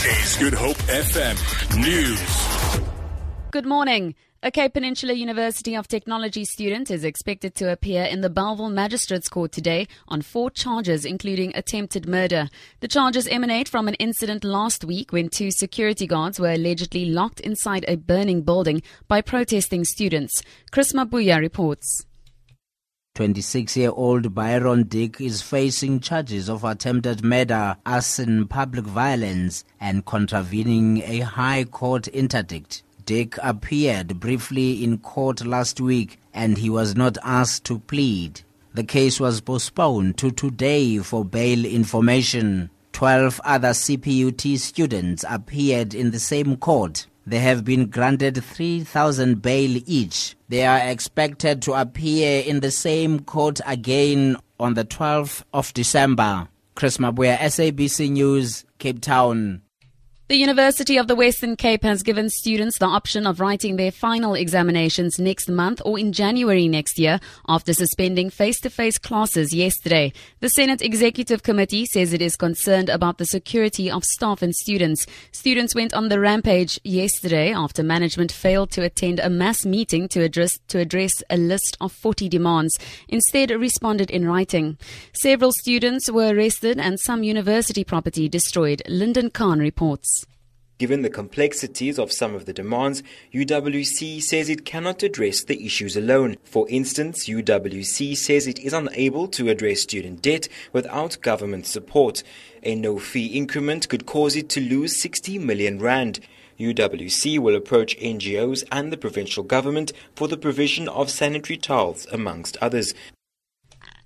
Good Hope FM News. Good morning. A Cape Peninsula University of Technology student is expected to appear in the Bellville Magistrates Court today on four charges, including attempted murder. The charges emanate from an incident last week when two security guards were allegedly locked inside a burning building by protesting students. Chris Mabuya reports. 26 year old Byron Dick is facing charges of attempted murder, arson, public violence, and contravening a High Court interdict. Dick appeared briefly in court last week and he was not asked to plead. The case was postponed to today for bail information. 12 other CPUT students appeared in the same court. They have been granted 3,000 bail each. They are expected to appear in the same court again on the 12th of December. Chris Mabuya, SABC News, Cape Town. The University of the Western Cape has given students the option of writing their final examinations next month or in January next year after suspending face-to-face classes yesterday. The Senate Executive Committee says it is concerned about the security of staff and students. Students went on the rampage yesterday after management failed to attend a mass meeting to address, to address a list of 40 demands. Instead, responded in writing. Several students were arrested and some university property destroyed. Lyndon Khan reports. Given the complexities of some of the demands, UWC says it cannot address the issues alone. For instance, UWC says it is unable to address student debt without government support. A no fee increment could cause it to lose 60 million rand. UWC will approach NGOs and the provincial government for the provision of sanitary towels, amongst others.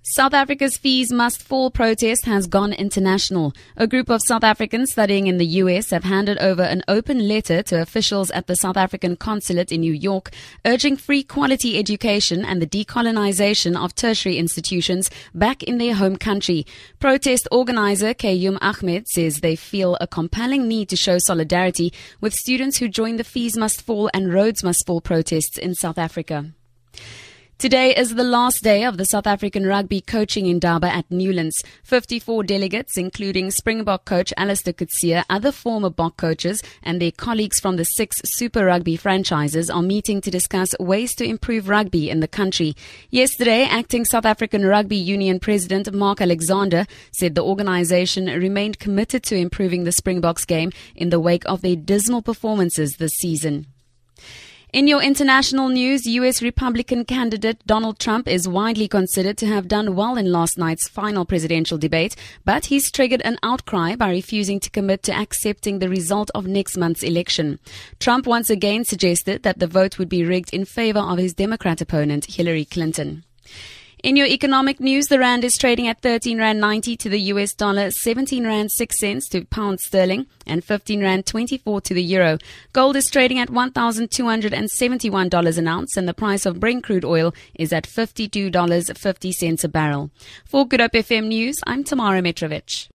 South Africa's Fees Must Fall protest has gone international. A group of South Africans studying in the US have handed over an open letter to officials at the South African consulate in New York, urging free quality education and the decolonization of tertiary institutions back in their home country. Protest organizer Kayum Ahmed says they feel a compelling need to show solidarity with students who joined the Fees Must Fall and Rhodes Must Fall protests in South Africa. Today is the last day of the South African rugby coaching indaba at Newlands. 54 delegates, including Springbok coach Allister Coetzee, other former Bok coaches, and their colleagues from the six Super Rugby franchises are meeting to discuss ways to improve rugby in the country. Yesterday, acting South African Rugby Union President Mark Alexander said the organization remained committed to improving the Springboks game in the wake of their dismal performances this season. In your international news, US Republican candidate Donald Trump is widely considered to have done well in last night's final presidential debate, but he's triggered an outcry by refusing to commit to accepting the result of next month's election. Trump once again suggested that the vote would be rigged in favor of his Democrat opponent, Hillary Clinton. In your economic news, the rand is trading at 13 rand 90 to the US dollar, 17 rand 6 cents to pound sterling, and 15 rand 24 to the euro. Gold is trading at $1,271 an ounce, and the price of Brent crude oil is at $52.50 a barrel. For Good Hope FM News, I'm Tamara Mitrovic.